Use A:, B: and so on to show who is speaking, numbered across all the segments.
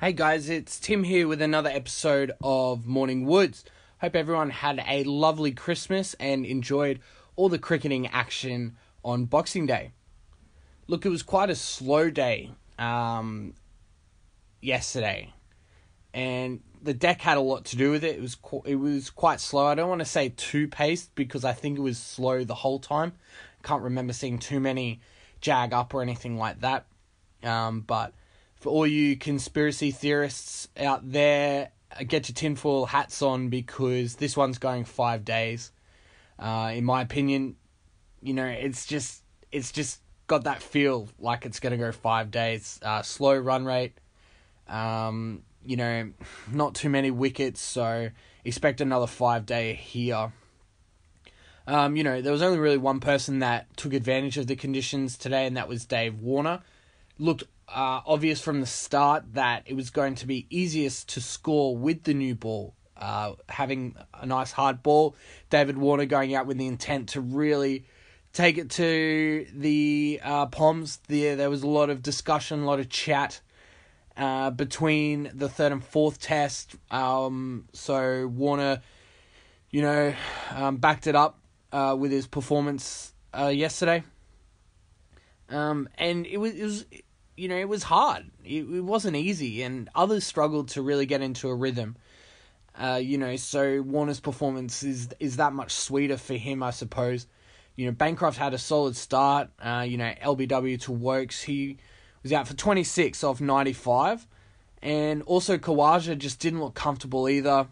A: Hey guys, it's Tim here with another episode of Morning Woods. Hope everyone had a lovely Christmas and enjoyed all the cricketing action on Boxing Day. Look, it was quite a slow day um, yesterday, and the deck had a lot to do with it. It was qu- it was quite slow. I don't want to say too paced because I think it was slow the whole time. Can't remember seeing too many jag up or anything like that. Um, but for all you conspiracy theorists out there, get your tinfoil hats on because this one's going five days. Uh, in my opinion, you know, it's just it's just got that feel like it's gonna go five days. Uh, slow run rate. Um, you know, not too many wickets, so expect another five day here. Um, you know, there was only really one person that took advantage of the conditions today, and that was Dave Warner. Looked uh, obvious from the start that it was going to be easiest to score with the new ball. Uh, having a nice hard ball, David Warner going out with the intent to really take it to the uh, Poms. There, there was a lot of discussion, a lot of chat uh, between the third and fourth test. Um, so Warner, you know, um, backed it up uh, with his performance uh, yesterday. Um, and it was, it was you know, it was hard. It, it wasn't easy, and others struggled to really get into a rhythm. Uh, you know, so Warner's performance is is that much sweeter for him, I suppose. You know, Bancroft had a solid start. Uh, you know, LBW to Woakes, he was out for 26 off 95. And also Khawaja just didn't look comfortable either.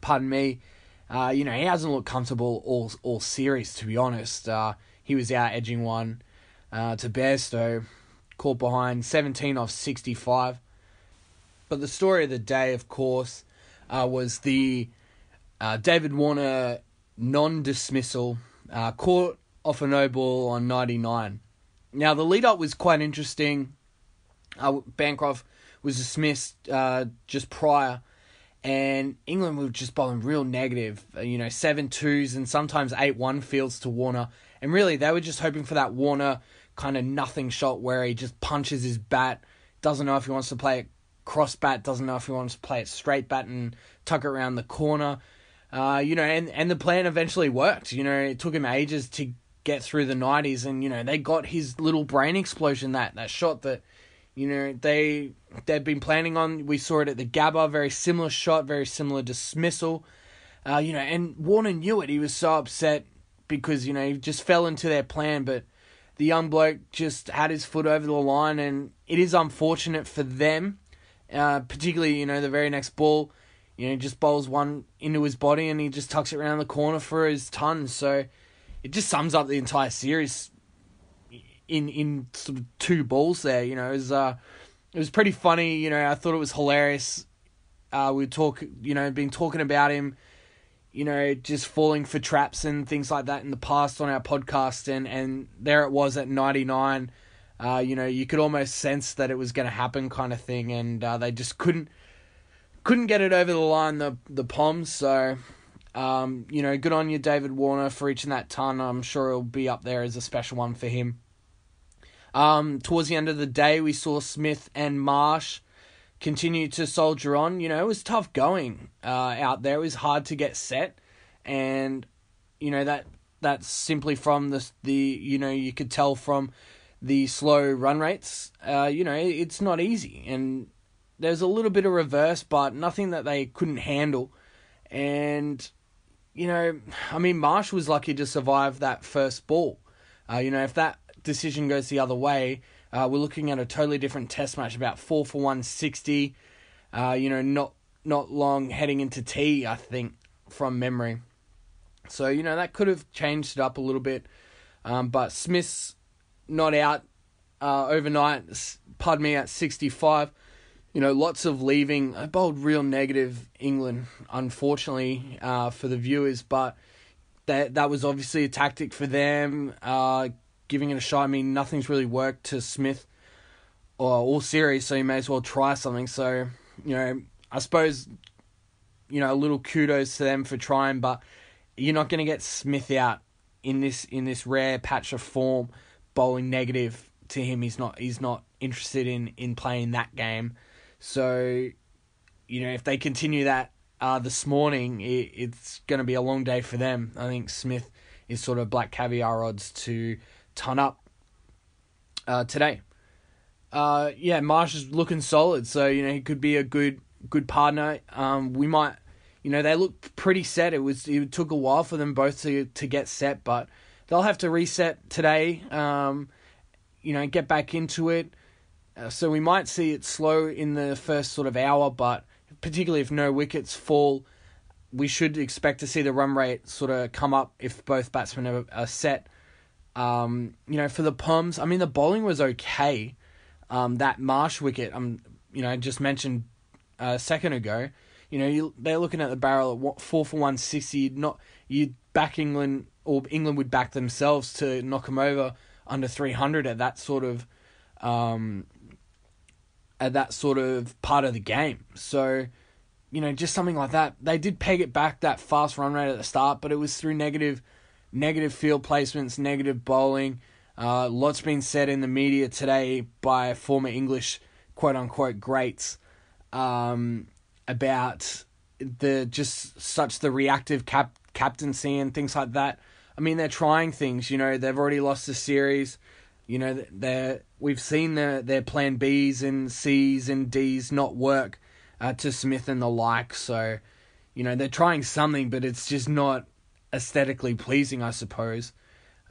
A: Pardon me. Uh, you know, he hasn't looked comfortable all all series, to be honest. Uh, he was out edging one uh, to Bairstow caught behind 17 off 65. But the story of the day, of course, uh, was the uh, David Warner non dismissal, uh, caught off a no ball on 99. Now, the lead up was quite interesting. Uh, Bancroft was dismissed uh, just prior, and England were just bowling real negative, uh, you know, 7 2s and sometimes 8 1 fields to Warner. And really, they were just hoping for that Warner kind of nothing shot where he just punches his bat, doesn't know if he wants to play it cross bat, doesn't know if he wants to play it straight bat and tuck it around the corner. Uh, you know, and, and the plan eventually worked. You know, it took him ages to get through the 90s and, you know, they got his little brain explosion, that, that shot that, you know, they, they've been planning on. We saw it at the Gabba, very similar shot, very similar dismissal. Uh, you know, and Warner knew it. He was so upset because, you know, he just fell into their plan, but the young bloke just had his foot over the line, and it is unfortunate for them, uh, particularly you know the very next ball, you know just bowls one into his body and he just tucks it around the corner for his ton. So it just sums up the entire series in in sort of two balls there. You know, it was uh, it was pretty funny. You know, I thought it was hilarious. Uh, we talk, you know, been talking about him you know, just falling for traps and things like that in the past on our podcast, and and there it was at ninety nine. Uh, you know, you could almost sense that it was going to happen, kind of thing, and uh, they just couldn't couldn't get it over the line. The the Poms, so um, you know, good on you, David Warner, for reaching that ton. I'm sure it'll be up there as a special one for him. Um, towards the end of the day, we saw Smith and Marsh continue to soldier on. You know, it was tough going uh, out there. It was hard to get set, and you know that that's simply from the the you know you could tell from the slow run rates. Uh, you know, it's not easy, and there's a little bit of reverse, but nothing that they couldn't handle. And you know, I mean, Marsh was lucky to survive that first ball. Uh, you know, if that decision goes the other way, uh, we're looking at a totally different test match, about four for one sixty. Uh, you know, not not long heading into tea, I think, from memory. So you know that could have changed it up a little bit, um, but Smith's not out uh, overnight. Pardon me, at sixty five. You know, lots of leaving. I bowled real negative England, unfortunately, uh, for the viewers, but that that was obviously a tactic for them. Uh, giving it a shot. I mean, nothing's really worked to Smith or all series, so you may as well try something. So, you know, I suppose, you know, a little kudos to them for trying, but you're not going to get Smith out in this in this rare patch of form, bowling negative to him. He's not he's not interested in in playing that game. So, you know, if they continue that uh, this morning, it, it's going to be a long day for them. I think Smith is sort of black caviar odds to ton up uh, today. Uh, yeah, Marsh is looking solid, so you know he could be a good good partner. Um, we might, you know, they look pretty set. It was it took a while for them both to to get set, but they'll have to reset today. Um, you know, get back into it. Uh, so we might see it slow in the first sort of hour, but particularly if no wickets fall, we should expect to see the run rate sort of come up if both batsmen are, are set. Um, you know, for the Poms, I mean, the bowling was okay. Um, that Marsh wicket, um, you know, I just mentioned a second ago. You know, you, they're looking at the barrel at what, four for one sixty. Not you back England or England would back themselves to knock them over under three hundred at that sort of, um, at that sort of part of the game. So, you know, just something like that. They did peg it back that fast run rate at the start, but it was through negative negative field placements, negative bowling. Uh, lots been said in the media today by former English quote unquote greats um, about the just such the reactive cap captaincy and things like that. I mean, they're trying things. You know, they've already lost the series. You know, they we've seen their their plan Bs and Cs and Ds not work uh, to Smith and the like. So, you know, they're trying something, but it's just not aesthetically pleasing, I suppose.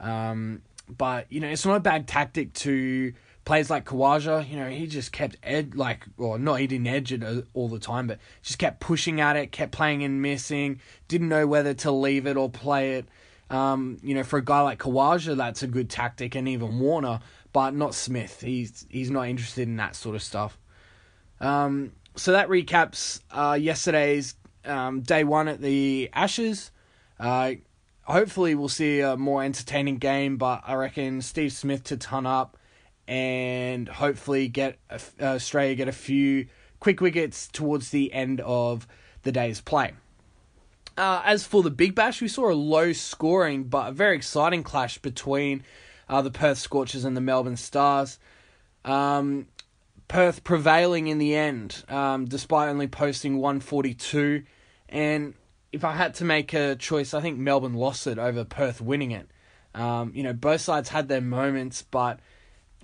A: Um, but you know, it's not a bad tactic to players like Khawaja. You know, he just kept ed like, well, not he didn't edge it all the time, but just kept pushing at it, kept playing and missing. Didn't know whether to leave it or play it. Um, you know, for a guy like Khawaja, that's a good tactic, and even Warner, but not Smith. He's he's not interested in that sort of stuff. Um, so that recaps uh, yesterday's um, day one at the Ashes. Uh, hopefully, we'll see a more entertaining game, but I reckon Steve Smith to ton up and hopefully get uh, Australia get a few quick wickets towards the end of the day's play. Uh, as for the Big Bash, we saw a low scoring but a very exciting clash between uh, the Perth Scorchers and the Melbourne Stars. Um, Perth prevailing in the end, um, despite only posting 142. And if I had to make a choice, I think Melbourne lost it over Perth winning it. Um, you know, both sides had their moments, but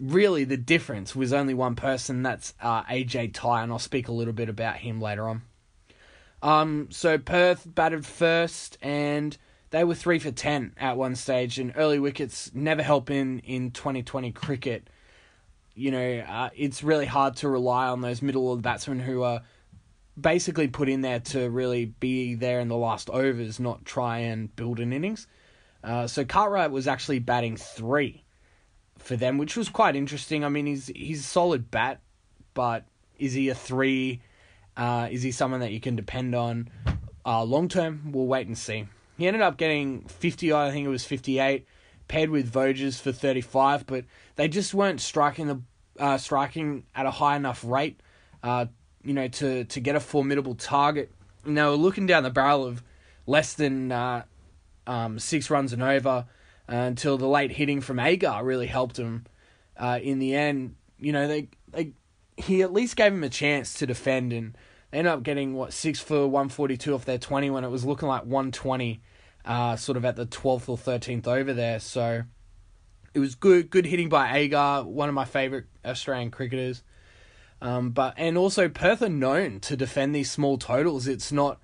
A: really the difference was only one person. That's uh, AJ Tye, and I'll speak a little bit about him later on. Um, so Perth batted first, and they were three for ten at one stage, and early wickets never help in in twenty twenty cricket. You know, uh, it's really hard to rely on those middle order batsmen who are basically put in there to really be there in the last overs, not try and build an innings. Uh, so Cartwright was actually batting three for them, which was quite interesting. I mean, he's he's a solid bat, but is he a three? Uh, is he someone that you can depend on uh, long term? We'll wait and see. He ended up getting 50, I think it was 58, paired with Voges for 35, but they just weren't striking the uh, striking at a high enough rate uh, you know, to to get a formidable target. And they were looking down the barrel of less than uh, um, six runs and over uh, until the late hitting from Agar really helped him. Uh, in the end, you know, they they he at least gave him a chance to defend, and they ended up getting what six for one forty two off their twenty when it was looking like one twenty, uh, sort of at the twelfth or thirteenth over there. So it was good, good hitting by Agar, one of my favorite Australian cricketers. Um, but and also Perth are known to defend these small totals. It's not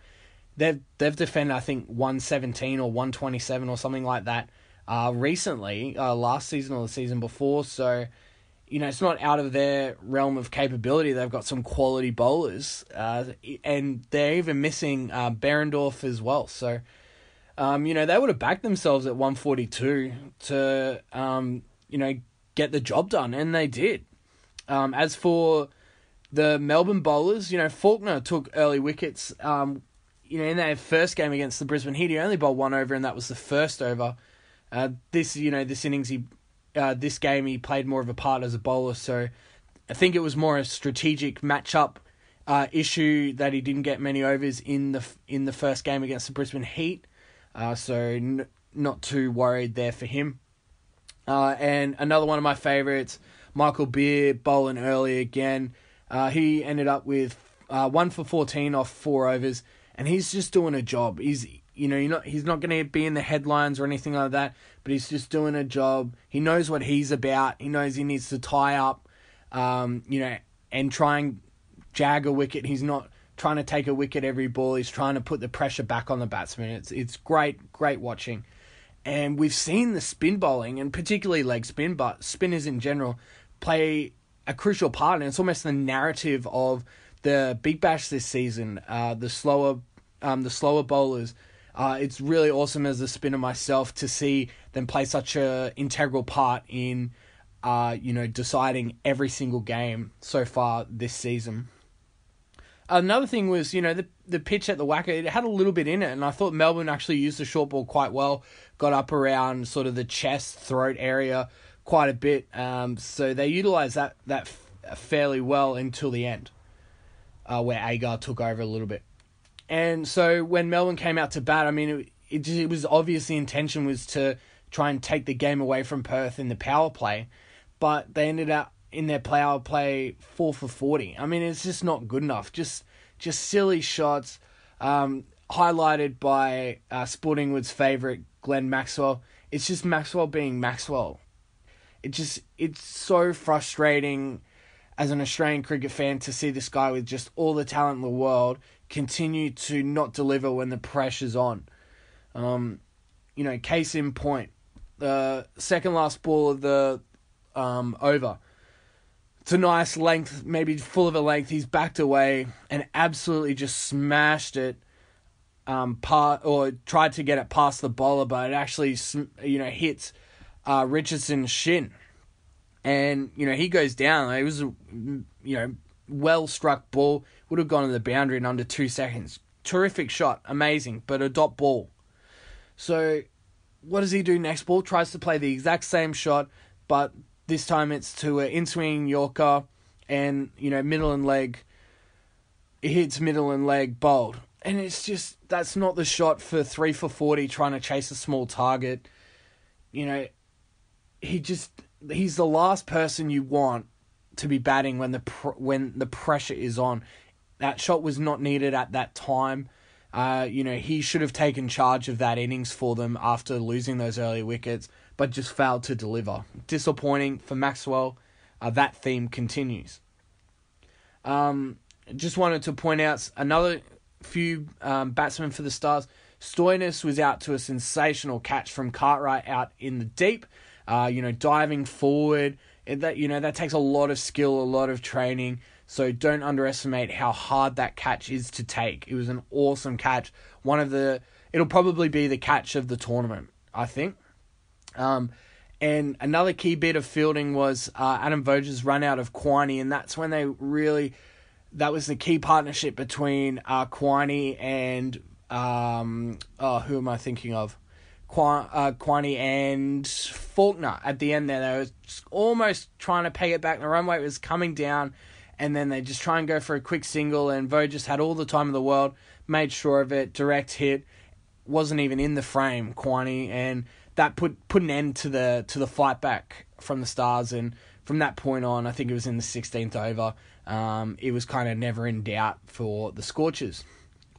A: they've they've defended I think one seventeen or one twenty seven or something like that uh, recently, uh, last season or the season before. So you know it's not out of their realm of capability. They've got some quality bowlers, uh, and they're even missing uh, Behrendorff as well. So. Um, you know, they would have backed themselves at 142 to, um, you know, get the job done, and they did. Um, as for the Melbourne bowlers, you know, Faulkner took early wickets. Um, you know, in their first game against the Brisbane Heat, he only bowled one over, and that was the first over. Uh, this, you know, this innings, he, uh, this game, he played more of a part as a bowler. So, I think it was more a strategic matchup uh, issue that he didn't get many overs in the in the first game against the Brisbane Heat. Uh, so, n- not too worried there for him. Uh, and another one of my favourites, Michael Beer bowling early again. Uh, he ended up with uh, one for 14 off four overs, and he's just doing a job. He's you know, not, he's not going to be in the headlines or anything like that, but he's just doing a job. He knows what he's about. He knows he needs to tie up, um, you know, and try and jag a wicket. He's not trying to take a wicket every ball. He's trying to put the pressure back on the batsman. It's it's great, great watching. And we've seen the spin bowling and particularly leg spin, but spinners in general play a crucial part, and it's almost the narrative of the Big Bash this season. Uh, the slower, um, the slower bowlers. Uh, it's really awesome as a spinner myself to see them play such a integral part in, uh, you know, deciding every single game so far this season. Another thing was, you know, the the pitch at the WACA, it had a little bit in it, and I thought Melbourne actually used the short ball quite well. Got up around sort of the chest, throat area quite a bit. Um, so they utilised that that f- fairly well until the end, uh, where Agar took over a little bit. And so when Melbourne came out to bat, I mean, it, it, it was obvious the intention was to try and take the game away from Perth in the power play, but they ended up in their power play four for forty. I mean, it's just not good enough. Just just silly shots, um, highlighted by uh, Sportingwood's favourite Glenn Maxwell. It's just Maxwell being Maxwell. It just it's so frustrating as an Australian cricket fan to see this guy with just all the talent in the world continue to not deliver when the pressure's on. Um, you know, case in point, the second last ball of the um, over. It's a nice length, maybe full of a length. He's backed away and absolutely just smashed it. Um, part or tried to get it past the bowler, but it actually, you know, hits uh, Richardson's shin, and you know he goes down. It was, you know, well struck ball would have gone to the boundary in under two seconds. Terrific shot, amazing, but a dot ball. So, what does he do next ball? Tries to play the exact same shot, but this time it's to an in swing Yorker and, you know, middle and leg. It hits middle and leg bowled. And it's just, that's not the shot for 3 for 40 trying to chase a small target. You know, he just, he's the last person you want to be batting when the pr- when the pressure is on. That shot was not needed at that time. Uh, you know, he should have taken charge of that innings for them after losing those early wickets, but just failed to deliver. Disappointing for Maxwell. Uh, that theme continues. Um, just wanted to point out another few um, batsmen for the Stars. Stoinis was out to a sensational catch from Cartwright out in the deep. Uh, you know, diving forward. That you know that takes a lot of skill, a lot of training. So don't underestimate how hard that catch is to take. It was an awesome catch. One of the it'll probably be the catch of the tournament, I think. Um, and another key bit of fielding was uh, Adam Voges' run out of Quiney, and that's when they really that was the key partnership between uh, Quiney and um, oh, who am I thinking of? Qu- uh, Quiney and Faulkner at the end there. They were almost trying to peg it back. The runway was coming down and then they just try and go for a quick single, and Vo just had all the time in the world, made sure of it, direct hit, wasn't even in the frame, Quiney, and that put put an end to the to the fight back from the Stars, and from that point on, I think it was in the sixteenth over, um, it was kind of never in doubt for the Scorchers.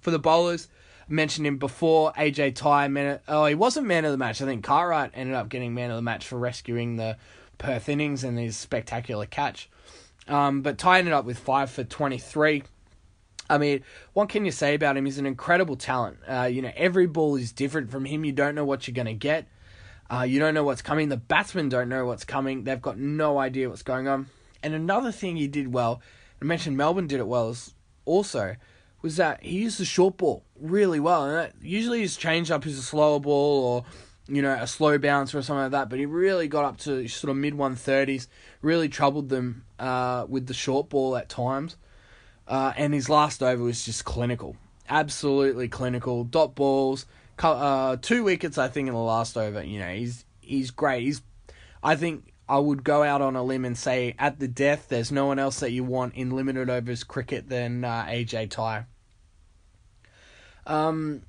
A: For the bowlers, mentioned him before, AJ Tye, man, oh he wasn't man of the match. I think Cartwright ended up getting man of the match for rescuing the Perth innings and his spectacular catch. Um, but Tye ended up with five for 23. I mean, what can you say about him? He's an incredible talent. Uh, you know, every ball is different from him. You don't know what you're going to get. Uh, you don't know what's coming. The batsmen don't know what's coming. They've got no idea what's going on. And another thing he did well, I mentioned Melbourne did it well also, was that he used the short ball really well. And that, usually his change up is a slower ball or you know, a slow bounce or something like that. But he really got up to sort of mid 130s, really troubled them uh, with the short ball at times. Uh, and his last over was just clinical, absolutely clinical. Dot balls, uh, two wickets, I think, in the last over. You know, he's he's great. He's, I think, I would go out on a limb and say at the death, there's no one else that you want in limited overs cricket than uh, AJ Tye. Um,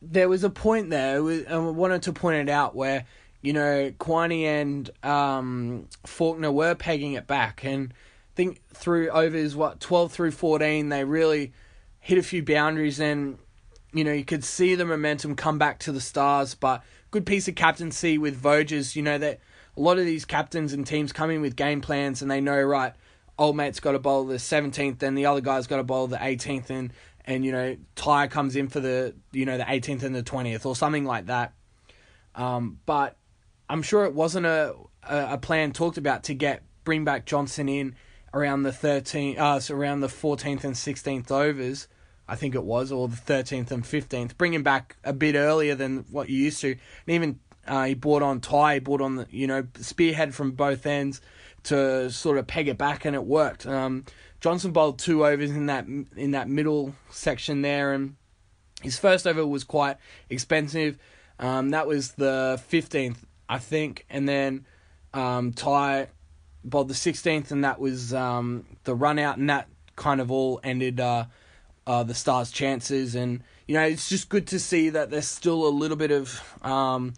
A: there was a point there, I wanted to point it out where you know Quiney and um, Faulkner were pegging it back, and I think through overs what twelve through fourteen, they really hit a few boundaries and you know you could see the momentum come back to the Stars. But good piece of captaincy with Voges. You know that a lot of these captains and teams come in with game plans and they know right. Old mate's got to bowl the seventeenth, and the other guy's got to bowl the eighteenth, and and you know Tye comes in for the you know the 18th and the 20th or something like that. Um, but I'm sure it wasn't a, a, a plan talked about to get bring back Johnson in around the 13th, uh, so around the 14th and 16th overs. I think it was, or the 13th and 15th. Bring him back a bit earlier than what you used to. And even uh, he brought on Tye, he brought on the, you know, spearhead from both ends to sort of peg it back, and it worked. Um, Johnson bowled two overs in that in that middle section there, and his first over was quite expensive. Um, that was the fifteenth, I think, and then um, Tye bowled the sixteenth, and that was um, the run out, and that kind of all ended uh, uh, the Stars' chances. And you know, it's just good to see that there's still a little bit of um,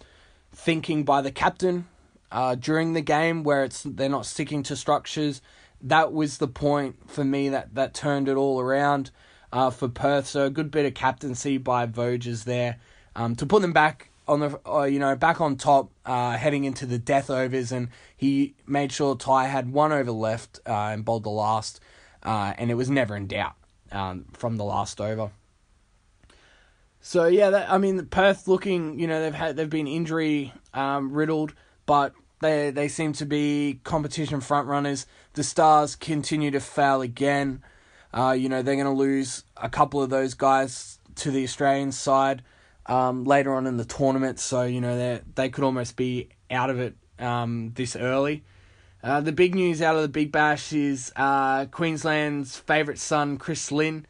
A: thinking by the captain uh, during the game, where it's they're not sticking to structures that was the point for me that, that turned it all around uh, for Perth. So a good bit of captaincy by Voges there um, to put them back on the uh, you know back on top uh, heading into the death overs, and he made sure Tye had one over left uh, and bowled the last, uh, and it was never in doubt um, from the last over. So yeah, that, I mean Perth looking, you know they've had they've been injury um, riddled, but they they seem to be competition front runners. The Stars continue to fail again. Uh, you know they're going to lose a couple of those guys to the Australian side um, later on in the tournament. So you know they they could almost be out of it um, this early. Uh, the big news out of the Big Bash is uh, Queensland's favourite son, Chris Lynn.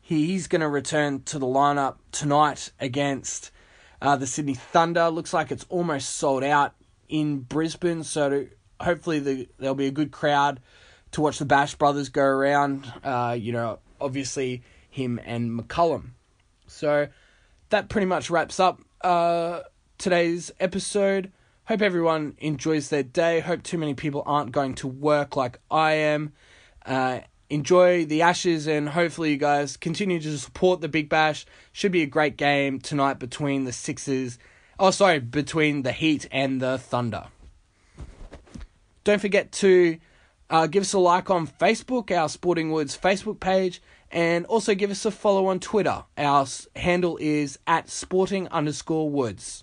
A: He, he's going to return to the lineup tonight against uh, the Sydney Thunder. Looks like it's almost sold out in Brisbane, so hopefully the, there'll be a good crowd to watch the Bash brothers go around. Uh, you know, obviously him and McCullum. So that pretty much wraps up uh, today's episode. Hope everyone enjoys their day. Hope too many people aren't going to work like I am. Uh, enjoy the Ashes and hopefully you guys continue to support the Big Bash. Should be a great game tonight between the Sixers Oh, sorry, between the Heat and the Thunder. Don't forget to uh, give us a like on Facebook, our Sporting Woods Facebook page, and also give us a follow on Twitter. Our handle is at sporting underscore woods.